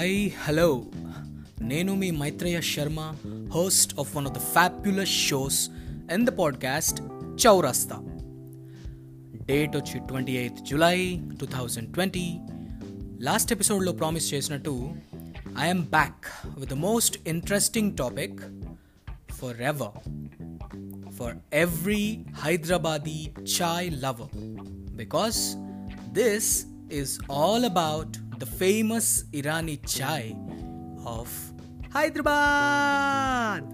Hi hello నేను మీ Maitreya Sharma host of one of the fabulous shows in the podcast Chowrasta date వచ్చి twenty eighth July two thousand twenty last ఎపిసోడ్లో promise చేసినట్టు I'm back with the most interesting topic for ever for every Hyderabadi chai lover because this is all about the famous Irani chai of Hyderabad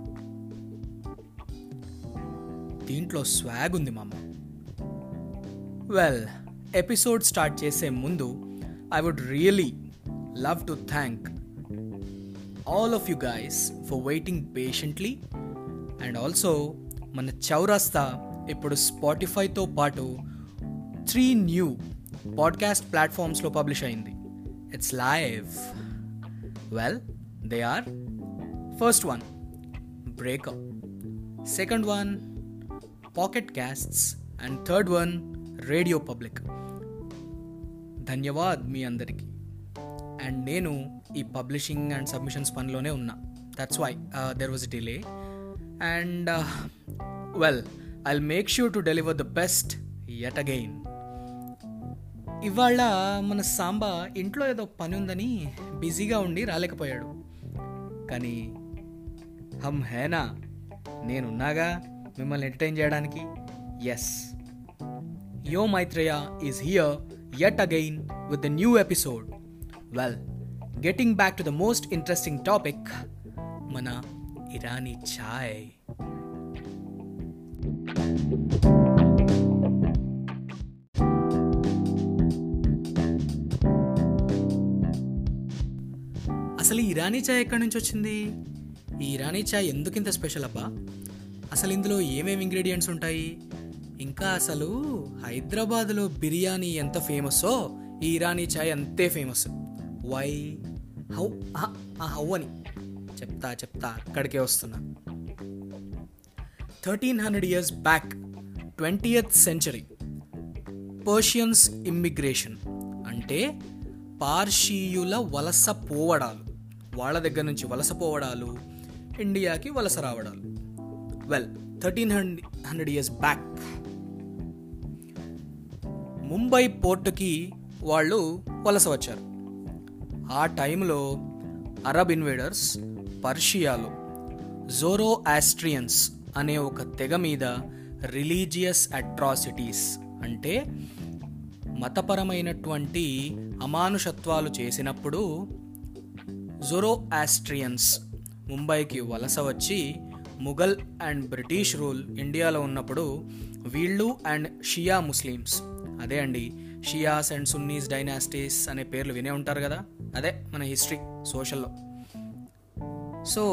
దీంట్లో swag ఉంది మామ. Well episode start చేసే ముందు I would really love to thank all of you guys for waiting patiently and also మన చౌరస్తా ఇప్పుడు స్పాటిఫైతో పాటు త్రీ న్యూ పాడ్కాస్ట్ ప్లాట్ఫామ్స్లో పబ్లిష్ అయింది. It's live well they are first one breakup second one Pocket Casts and third one Radio Public ధన్యవాద్ మీ అందరికీ. And నేను ఈ పబ్లిషింగ్ అండ్ సబ్మిషన్స్ పనిలోనే ఉన్నా. That's why there was delay and well I make sure to deliver the best yet again ఇవాళ మన సాంబా ఇంట్లో ఏదో పని ఉందని బిజీగా ఉండి రాలేకపోయాడు. కానీ హమ్ హేనా నేనున్నాగా మిమ్మల్ని ఎంటర్టైన్ చేయడానికి? Yes yo Maitreya is here yet again with the new episode well getting back to the most interesting topic మన ఇరానీ ఛాయ్ అసలు ఈ ఇరానీ చాయ్ ఎక్కడి నుంచి వచ్చింది? ఈ ఇరానీ చాయ్ ఎందుకు ఇంత స్పెషల్ అబ్బా? అసలు ఇందులో ఏమేమి ఇంగ్రీడియంట్స్ ఉంటాయి? ఇంకా అసలు హైదరాబాద్లో బిర్యానీ ఎంత ఫేమస్సో ఈ ఇరానీ చాయ్ అంతే ఫేమస్ వై హౌ హౌ అని. చెప్తా చెప్తా అక్కడికే వస్తున్నా. Thirteen hundred years back twentieth century Persians immigration అంటే పార్షీయుల వలస పోవడాలు. వాళ్ళ దగ్గర నుంచి వలస పోవడాలు ఇండియాకి వలస రావడాలు. Well thirteen hundred hundred years back Mumbai పోర్టుకి వాళ్ళు వలస వచ్చారు. ఆ టైంలో అరబ్ ఇన్వేడర్స్ పర్షియాలో జోరో ఆస్ట్రియన్స్ అనే ఒక తెగ మీద రిలీజియస్ అట్రాసిటీస్ అంటే మతపరమైనటువంటి అమానుషత్వాలు చేసినప్పుడు జొరో ఆస్ట్రియన్స్ ముంబైకి వలస వచ్చి ముఘల్ అండ్ బ్రిటిష్ రూల్ ఇండియాలో ఉన్నప్పుడు వీళ్ళు అండ్ షియా ముస్లిమ్స్. అదే అండి షియాస్ అండ్ సున్నీస్ డైనాస్టీస్ అనే పేర్లు వినే ఉంటారు కదా? అదే మన హిస్టరీ సోషల్లో. సో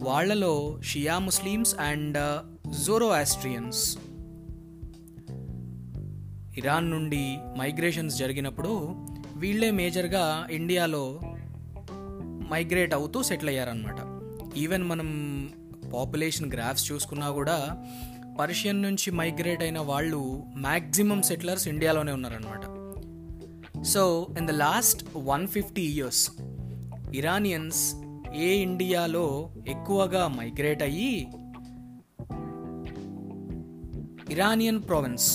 వాళ్ళలో Shia Muslims and Zoroastrians Iran నుండి మైగ్రేషన్స్ జరిగినప్పుడు వీళ్ళే మేజర్గా ఇండియాలో మైగ్రేట్ అవుతూ సెటిల్ అయ్యారనమాట ఈవెన్ మనం పాపులేషన్ గ్రాఫ్స్ చూసుకున్నా కూడా పర్షియన్ నుంచి మైగ్రేట్ అయిన వాళ్ళు మ్యాక్సిమం సెటిలర్స్ ఇండియాలోనే ఉన్నారనమాట so in the last one fifty years Iranians ఏ ఇండియాలో ఎక్కువగా మైగ్రేట్ అయ్యి ఇరానియన్ ప్రావిన్స్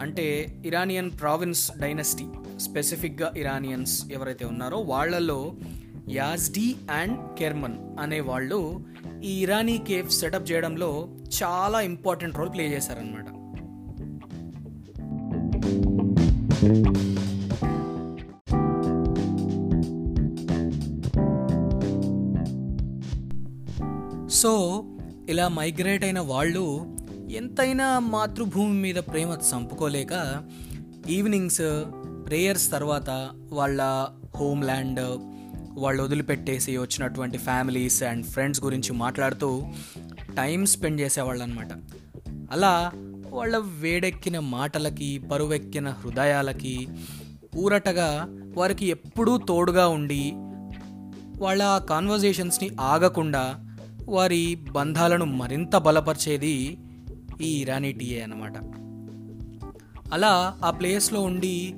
అంటే ఇరానియన్ ప్రావిన్స్ డైనస్టీ స్పెసిఫిక్గా ఇరానియన్స్ ఎవరైతే ఉన్నారో వాళ్ళలో యాజ్డీ అండ్ కెర్మన్ అనే వాళ్ళు ఈ ఇరానీ కేవ్ సెటప్ చేయడంలో చాలా ఇంపార్టెంట్ రోల్ ప్లే చేశారనమాట సో ఇలా మైగ్రేట్ అయిన వాళ్ళు ఎంతైనా మాతృభూమి మీద ప్రేమ చంపుకోలేక ఈవినింగ్స్ ప్రేయర్స్ తర్వాత వాళ్ళ హోమ్ ల్యాండ్ వాళ్ళు వదిలిపెట్టేసి వచ్చినటువంటి ఫ్యామిలీస్ అండ్ ఫ్రెండ్స్ గురించి మాట్లాడుతూ టైం స్పెండ్ చేసేవాళ్ళు అనమాట అలా వాళ్ళ వేడెక్కిన మాటలకి పరువెక్కిన హృదయాలకి ఊరటగా వారికి ఎప్పుడూ తోడుగా ఉండి వాళ్ళ కాన్వర్జేషన్స్ని ఆగకుండా వారి బంధాలను మరింత బలపరిచేది ఈ ఇరానీ టీఏ అనమాట. అలా ఆ ప్లేస్లో ఉండి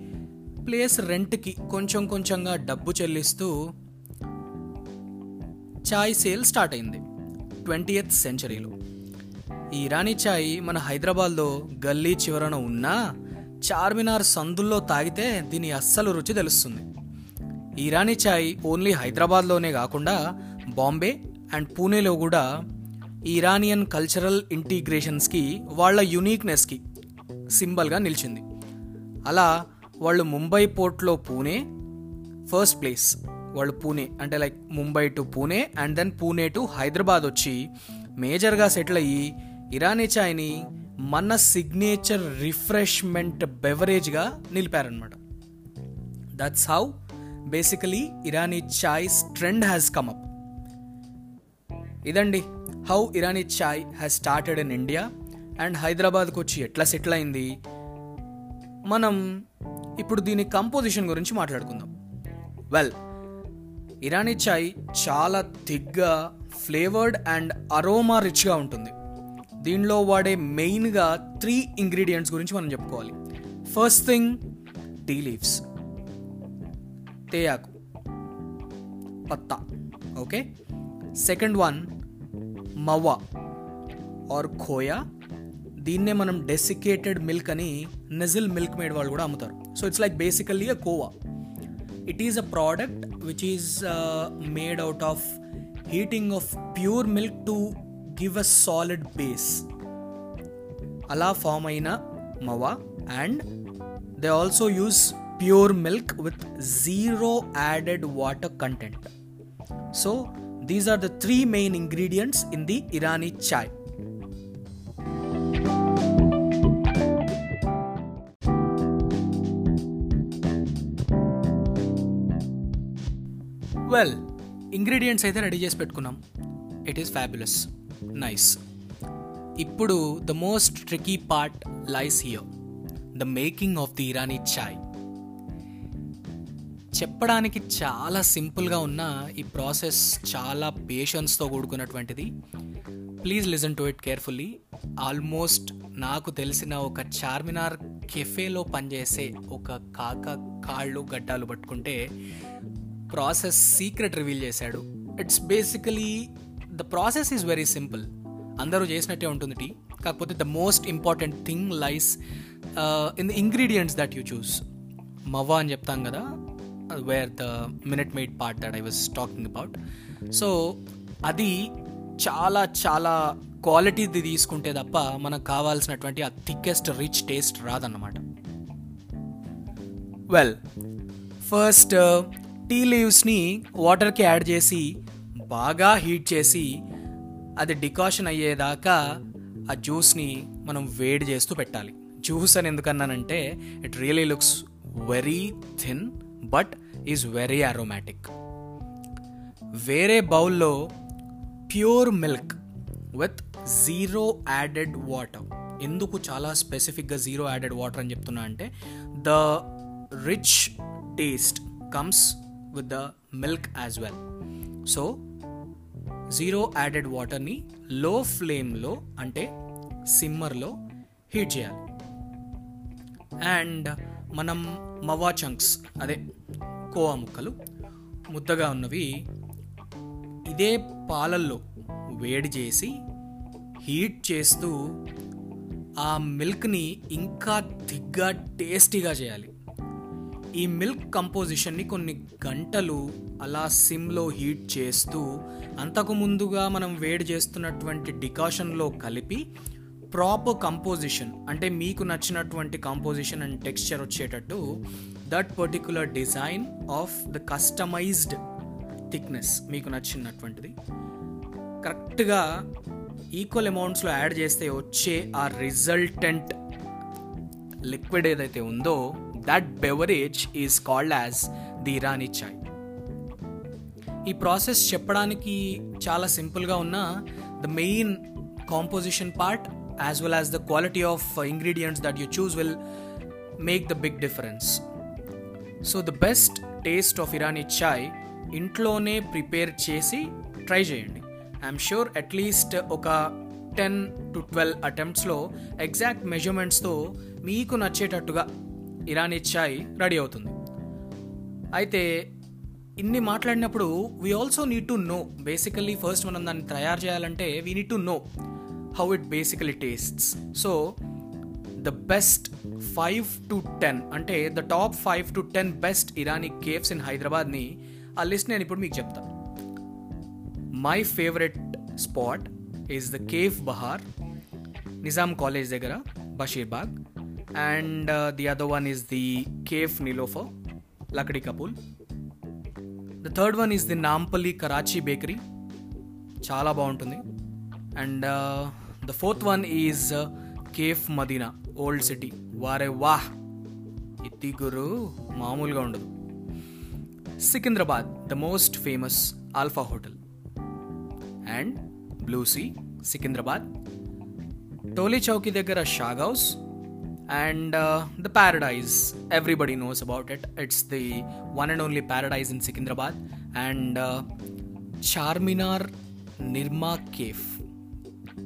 ప్లేస్ రెంట్కి కొంచెం కొంచెంగా డబ్బు చెల్లిస్తూ చాయ్ సేల్ స్టార్ట్ అయింది. ట్వంటీ ఎయిత్ సెంచరీలో. ఈ ఇరానీ చాయ్ మన హైదరాబాద్లో గల్లీ చివరన ఉన్నా చార్మినార్ సందుల్లో తాగితే దీని అస్సలు రుచి తెలుస్తుంది. ఇరానీ చాయ్ ఓన్లీ హైదరాబాద్లోనే కాకుండా బాంబే అండ్ పూణేలో కూడా ఇరానియన్ కల్చరల్ ఇంటిగ్రేషన్స్కి వాళ్ళ యునీక్నెస్కి సింబల్గా నిలిచింది. అలా వాళ్ళు ముంబై పోర్ట్లో పూణే ఫస్ట్ ప్లేస్. వాళ్ళు పూణే అంటే like Mumbai to Pune and then Pune to Hyderabad వచ్చి మేజర్గా సెటిల్ అయ్యి ఇరానీ చాయ్ని మన సిగ్నేచర్ రిఫ్రెష్మెంట్ బెవరేజ్గా నిలిపారనమాట that's how basically Irani chai's trend has come up ఇదండి how Irani chai has started in India and హైదరాబాద్కి వచ్చి ఎట్లా సెటిల్ అయింది? మనం ఇప్పుడు దీని కంపోజిషన్ గురించి మాట్లాడుకుందాం. వెల్ ఇరానీ చాయ్ చాలా థిక్గా ఫ్లేవర్డ్ అండ్ అరోమా రిచ్గా ఉంటుంది. దీనిలో వాడే మెయిన్గా త్రీ ఇంగ్రీడియంట్స్ గురించి మనం చెప్పుకోవాలి. First thing tea leaves. తేయాకు. పత్తా. Okay? Second one mawa. Or khoya. దీన్నే మనం డెసికేటెడ్ మిల్క్ అని నెజిల్ మిల్క్ మేడ్ వాళ్ళు కూడా అమ్ముతారు. So it's like basically a khoa. It is a product which is made out of heating of pure milk to give a solid base అలా form అయిన mawa and they also use pure milk with zero added water content so these are the three main ingredients in the Irani chai well ingredients అయితే ready చేసి పెట్టుకున్నాం. It is fabulous nice ఇప్పుడు the most tricky part lies here the making of the Irani chai చెప్పడానికి చాలా సింపుల్గా ఉన్న ఈ process చాలా పేషెన్స్తో కూడుకున్నటువంటిది. Please listen to it carefully almost నాకు తెలిసిన ఒక చార్మినార్ కెఫేలో పనిచేసే ఒక కాక కాళ్ళు గడ్డాలు పట్టుకుంటే ప్రాసెస్ సీక్రెట్ రివీల్ చేశాడు. It's basically the process is very simple అందరూ చేసినట్టే ఉంటుంది టీ. కాకపోతే the most important thing lies in the ingredients that you choose mawa అని చెప్తాం కదా where the minute made part that I was talking about so అది చాలా చాలా క్వాలిటీది తీసుకుంటే తప్ప మనకు కావాల్సినటువంటి ఆ థిక్కెస్ట్ రిచ్ టేస్ట్ రాదన్నమాట. వెల్ ఫస్ట్ టీ లీవ్స్ని వాటర్కి యాడ్ చేసి బాగా హీట్ చేసి అది డికాషన్ అయ్యేదాకా ఆ జ్యూస్ని మనం వేడి చేస్తూ పెట్టాలి. జ్యూస్ అని ఎందుకన్నానంటే it really looks very thin but is very aromatic వేరే బౌల్లో pure milk with zero added water. ఎందుకు చాలా స్పెసిఫిక్గా జీరో యాడెడ్ వాటర్ అని చెప్తున్నా అంటే the rich taste comes with the milk as well so zero added వాటర్ని లో ఫ్లేమ్లో అంటే సిమ్మర్లో హీట్ చేయాలి. అండ్ మనం మవా చంక్స్ అదే కోవా ముక్కలు ముద్దగా ఉన్నవి ఇదే పాలల్లో వేడి చేసి హీట్ చేస్తూ ఆ మిల్క్ని ఇంకా థిగ్గా టేస్టీగా చేయాలి. ఈ మిల్క్ కంపోజిషన్ని కొన్ని గంటలు అలా సిమ్లో హీట్ చేస్తూ అంతకు ముందుగా మనం వేడి చేస్తున్నటువంటి డికాషన్లో కలిపి ప్రాపర్ కంపోజిషన్ అంటే మీకు నచ్చినటువంటి కంపోజిషన్ అండ్ టెక్స్చర్ వచ్చేటట్టు that particular design of the customized thickness మీకు నచ్చినటువంటిది. కరెక్ట్గా ఈక్వల్ అమౌంట్స్లో యాడ్ చేస్తే వచ్చే ఆ రిజల్టెంట్ లిక్విడ్ ఏదైతే ఉందో that beverage is called as the Irani chai ఈ ప్రాసెస్ చెప్పడానికి చాలా సింపుల్గా ఉన్న the main composition part as well as the quality of ingredients that you choose will make the big difference so the best taste of Irani chai ఇంట్లోనే prepare చేసి try చేయండి. I'm sure at least ఒక ten to twelve అటెంప్ట్స్లో exact మెజర్మెంట్స్తో మీకు నచ్చేటట్టుగా Irani chai ready అవుతుంది. అయితే ఇన్ని మాట్లాడినప్పుడు we also need to know basically first మనం దాన్ని తయారు చేయాలంటే we need to know how it basically tastes so the best five to ten అంటే the top five to ten best Irani cafes in హైదరాబాద్ని ఆ లిస్ట్ నేను ఇప్పుడు మీకు చెప్తాను my favourite spot is the cafe Bahar Nizam college దగ్గర Basheerbagh and the other one is the cafe Niloufer Lakdikapul the third one is the Nampally Karachi Bakery చాలా బాగుంటుంది and the fourth one is cafe Madina old city వారే వాహ్ ఇత్తి గురు మామూలుగా ఉండదు Secunderabad the most famous Alpha hotel and Blue Sea Secunderabad Tolichowki దగ్గర Shah Ghouse and the Paradise everybody knows about it it's the one and only Paradise in Secunderabad and Charminar Nimrah cafe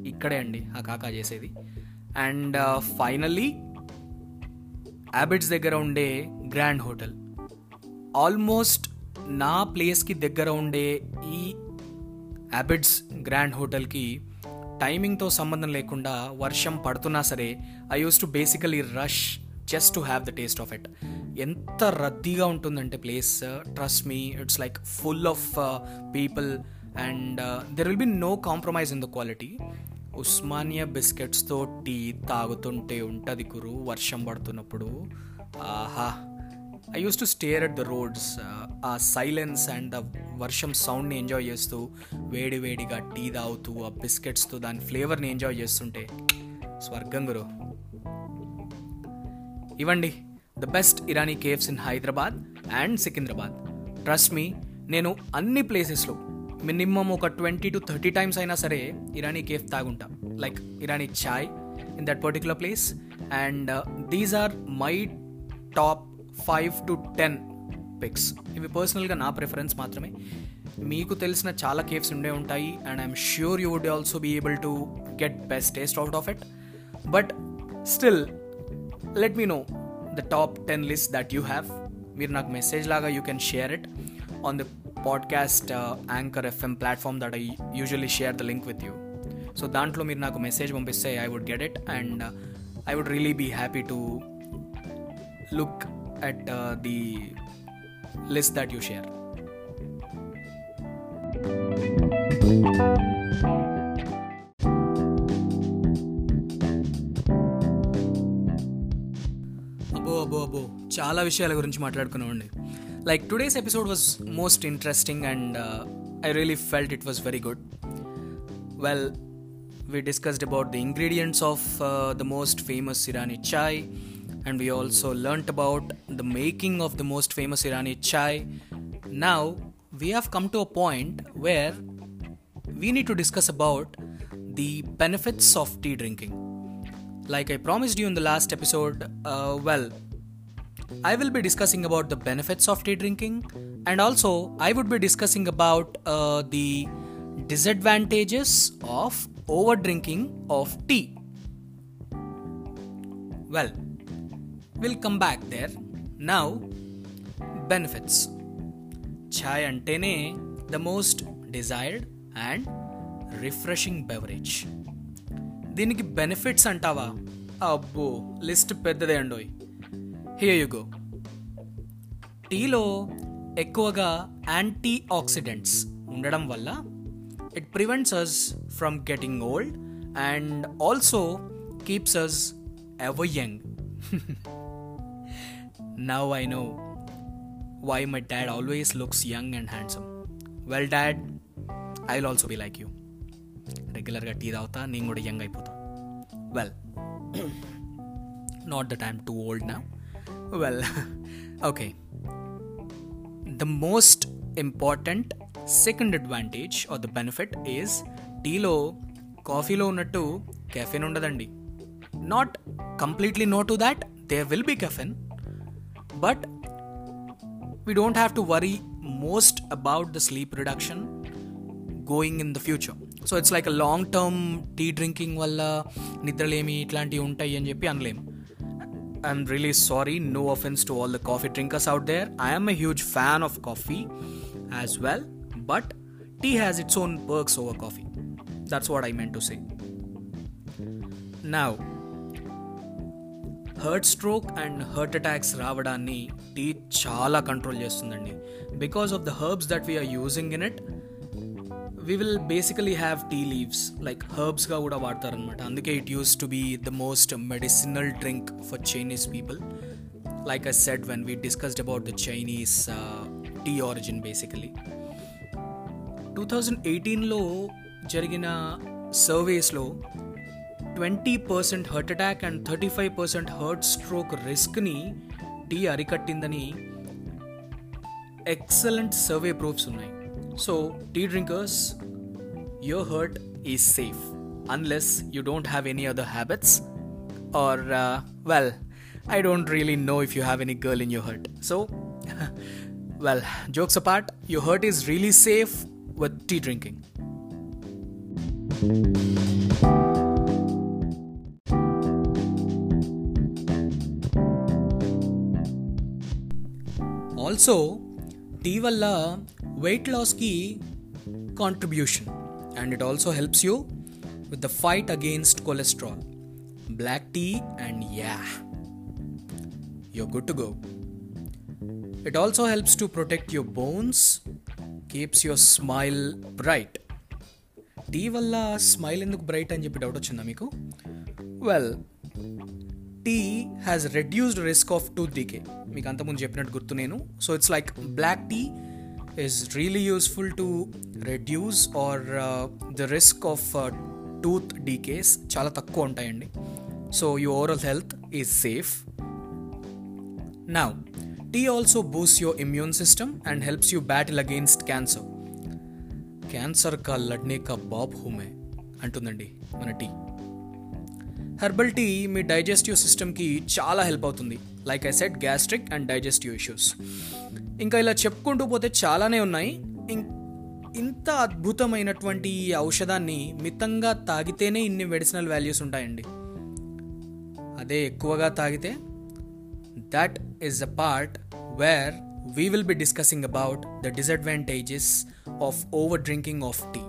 ఇక్కడే అండి ఆ కాకా చేసేది. And finally Abids దగ్గర ఉండే grand hotel almost నా ప్లేస్కి దగ్గర ఉండే ఈ యాబిట్స్ గ్రాండ్ హోటల్కి టైమింగ్తో సంబంధం లేకుండా వర్షం పడుతున్నా సరే I use to basically rush just to have the taste of it ఎంత రద్దీగా ఉంటుందంటే place trust me it's like full of people and there will be no compromise in the quality Osmania బిస్కెట్స్తో tea తాగుతుంటే ఉంటుంది కురు వర్షం పడుతున్నప్పుడు. ఆహా. I use to stare at the roads ఆ సైలెన్స్ అండ్ ద వర్షం సౌండ్ని ఎంజాయ్ చేస్తూ వేడి వేడిగా టీ తాగుతూ ఆ బిస్కెట్స్తో దాని ఫ్లేవర్ని ఎంజాయ్ చేస్తుంటే స్వర్గం గురు. ఇవ్వండి the best Irani cafes in Hyderabad and Secunderabad trust me నేను అన్ని ప్లేసెస్లో మినిమం ఒక ట్వంటీ టు థర్టీ టైమ్స్ అయినా సరే Irani cafe తాగుంటా. Like Irani chai in that particular place and these are my top five to ten picks ఇవి పర్సనల్గా నా preference మాత్రమే. మీకు తెలిసిన చాలా కేవ్స్ ఉండే ఉంటాయి. And I'm sure you would also be able to get best taste out of it but still let me know the top ten list that you have మీరు నాకు మెసేజ్ లాగా you can share it on the podcast Anchor FM platform that I usually share the link with you so దాంట్లో మీరు నాకు message పంపిస్తే I would get it and I would really be happy to look at uh, the list that you share. అబ్బో అబ్బో అబ్బో చాలా విషయాల గురించి మాట్లాడుకున్నామండి like today's episode was most interesting and I really felt it was very good well we discussed about the ingredients of uh, the most famous Irani chai and we also learnt about the making of the most famous Irani chai. Now we have come to a point where we need to discuss about the benefits of tea drinking. Like I promised you in the last episode, uh, well, I will be discussing about the benefits of tea drinking and also I would be discussing about uh, the disadvantages of over drinking of tea. Well, will come back there now benefits chai అంటేనే the most desired and refreshing beverage దీనికి benefits అంటావా? అబ్బో లిస్ట్ పెద్దదే అండోయ్. Here you go టీలో ఎక్కువగా antioxidants ఉండడం వల్ల it prevents us from getting old and also keeps us ever young now I know why my dad always looks young and handsome well dad I will also be like you రెగ్యులర్గా tea తాగుతా నేను కూడా young అయిపోతా well not the time to old నా well okay the most important second advantage or the benefit is టీలో కాఫీలో ఉన్నట్టు caffeine ఉండదండి. Not completely no to that there will be caffeine but we don't have to worry most about the sleep reduction going in the future so it's like a long term tea drinking వల్ల నిద్రలేమి ఇట్లాంటివి ఉంటాయి అని చెప్పి అనలేము I'm really sorry, no offense to all the coffee drinkers out there. I am a huge fan of coffee as well, but tea has its own perks over coffee. That's what I meant to say. Heart stroke and heart attacks రావడాన్ని tea చాలా control చేస్తుందండి. Because of the herbs that we are using in it we will basically have tea leaves like హర్బ్స్గా కూడా వాడతారనమాట అందుకే it use to be the most medicinal drink for Chinese people. Like I said when we discussed about the Chinese tea origin basically. Two thousand ఎయిటీన్లో జరిగిన సర్వేస్లో twenty percent heart attack and thirty five percent heart stroke రిస్క్ని tea అరికట్టిందని excellent survey proofs ఉన్నాయి. So tea drinkers your heart is safe unless you don't have any other habits or well I don't really know if you have any girl in your heart so well jokes apart your heart is really safe with tea drinking also tea వల్ల wait లాస్కి contribution and it also helps you with the fight against cholesterol black tea and yeah you good to go it also helps to protect your bones keeps your smile bright tea వల్ల smile ఎందుకు bright అని చెప్పి doubt వచ్చిందా మీకు well Tea has reduced risk of tooth decay మీకు అంతకుముందు చెప్పినట్టు గుర్తు నేను. So it's like black tea is really useful to reduce or the risk of tooth decays చాలా తక్కువ ఉంటాయండి. So you overall health is safe now tea also boost your immune system and helps you battle against cancer cancer కా లడ్నే కా బాబ్ హుమే అంటుందండి మన టీ హెర్బల్ టీ మీ డైజెస్టివ్ సిస్టమ్కి చాలా హెల్ప్ అవుతుంది. Like I said gastric and digestive issues. ఇంకా ఇలా చెప్పుకుంటూ పోతే చాలానే ఉన్నాయి. ఇంత అద్భుతమైనటువంటి ఈ ఔషధాన్ని మితంగా తాగితేనే ఇన్ని మెడిసినల్ వాల్యూస్ ఉంటాయండి. అదే ఎక్కువగా తాగితే that is a part where we will be discussing about the disadvantages of over drinking of tea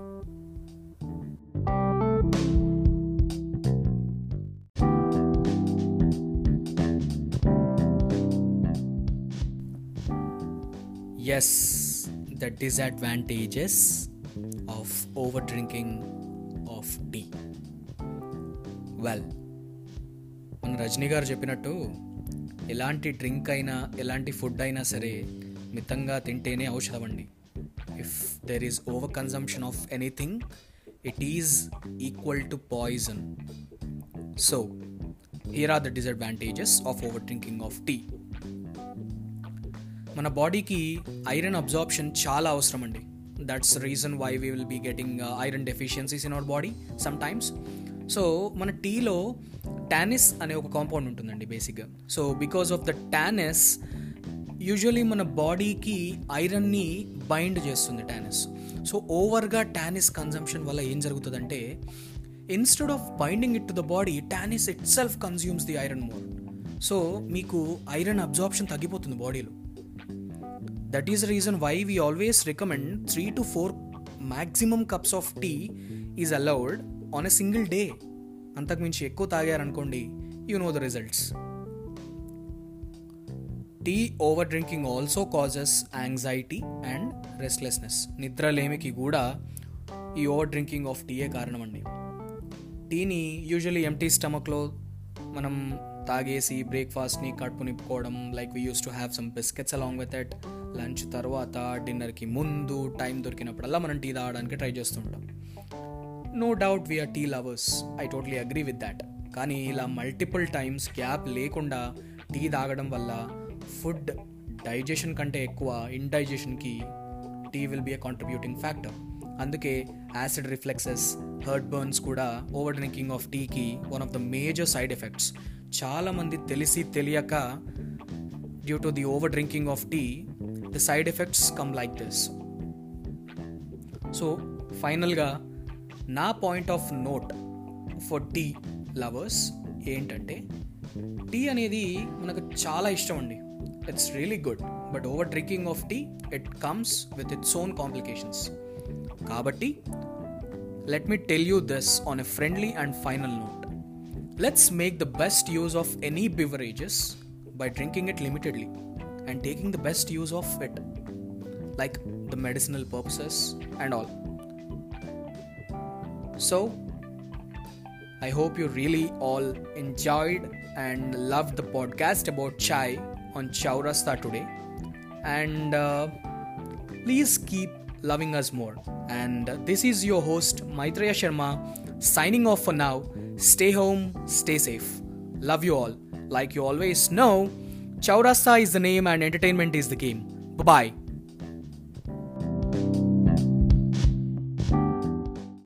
yes the disadvantages of over drinking of tea well మన రజనీ గారు చెప్పినట్టు ఎలాంటి డ్రింక్ అయినా ఎలాంటి ఫుడ్ అయినా సరే మితంగా తింటేనే ఔషధం అండి. If there is over consumption of anything it is equal to poison so here are the disadvantages of over drinking of tea మన బాడీకి ఐరన్ అబ్జార్ప్షన్ చాలా అవసరం అండి that's reason why we will be getting iron deficiencies in our body sometimes so మన టీలో tannins అనే ఒక compound ఉంటుందండి బేసిక్గా so because of the tannins usually మన బాడీకి ఐరన్ని బైండ్ చేస్తుంది టానిస్ సో ఓవర్గా టానిస్ కన్జంప్షన్ వల్ల ఏం జరుగుతుందంటే instead of binding it to the body tannins itself consumes the iron more so మీకు ఐరన్ అబ్జార్ప్షన్ తగ్గిపోతుంది బాడీలో. That is reason why we always recommend three to four maximum cups of tea is allowed on a single day అంతకుమించి ఎక్కువ తాగారనుకోండి you know the results tea over drinking also causes anxiety and restlessness నిద్రలేమికి కూడా ఈ over drinking of టీయే కారణం అండి టీని usually empty స్టమక్లో మనం తాగేసి బ్రేక్ఫాస్ట్ని కడుపు నింపుకోవడం like we use to have some biscuits along with at lunch తర్వాత డిన్నర్కి ముందు టైం దొరికినప్పుడల్లా మనం టీ తాగడానికి ట్రై చేస్తుంటాం no doubt we are tea lovers I totally agree with that కానీ ఇలా మల్టిపుల్ టైమ్స్ గ్యాప్ లేకుండా టీ తాగడం వల్ల ఫుడ్ డైజెషన్ కంటే ఎక్కువ ఇండైజెషన్కి tea will be a contributing factor అందుకే యాసిడ్ రిఫ్లెక్సెస్ హర్ట్ బర్న్స్ కూడా ఓవర్ డ్రింకింగ్ ఆఫ్ టీకి one of the major side effects చాలామంది తెలిసి తెలియక due to the over drinking of tea the side effects come like this so ఫైనల్గా నా point of note for tea lovers ఏంటంటే tea అనేది మనకు చాలా ఇష్టం అండి. It's really good but over drinking of tea it comes with its own complications కాబట్టి let me tell you this on a friendly and final note let's make the best use of any beverages by drinking it limitedly and taking the best use of it, like the medicinal purposes and all. So, I hope you really all enjoyed and loved the podcast about chai on Chaurasta today. And uh, please keep loving us more. And this is your host, Maitreya Sharma, signing off for now. Stay home, stay safe. Love you all. Like you always know, Chaurasta is the name and entertainment is the game. Bye bye.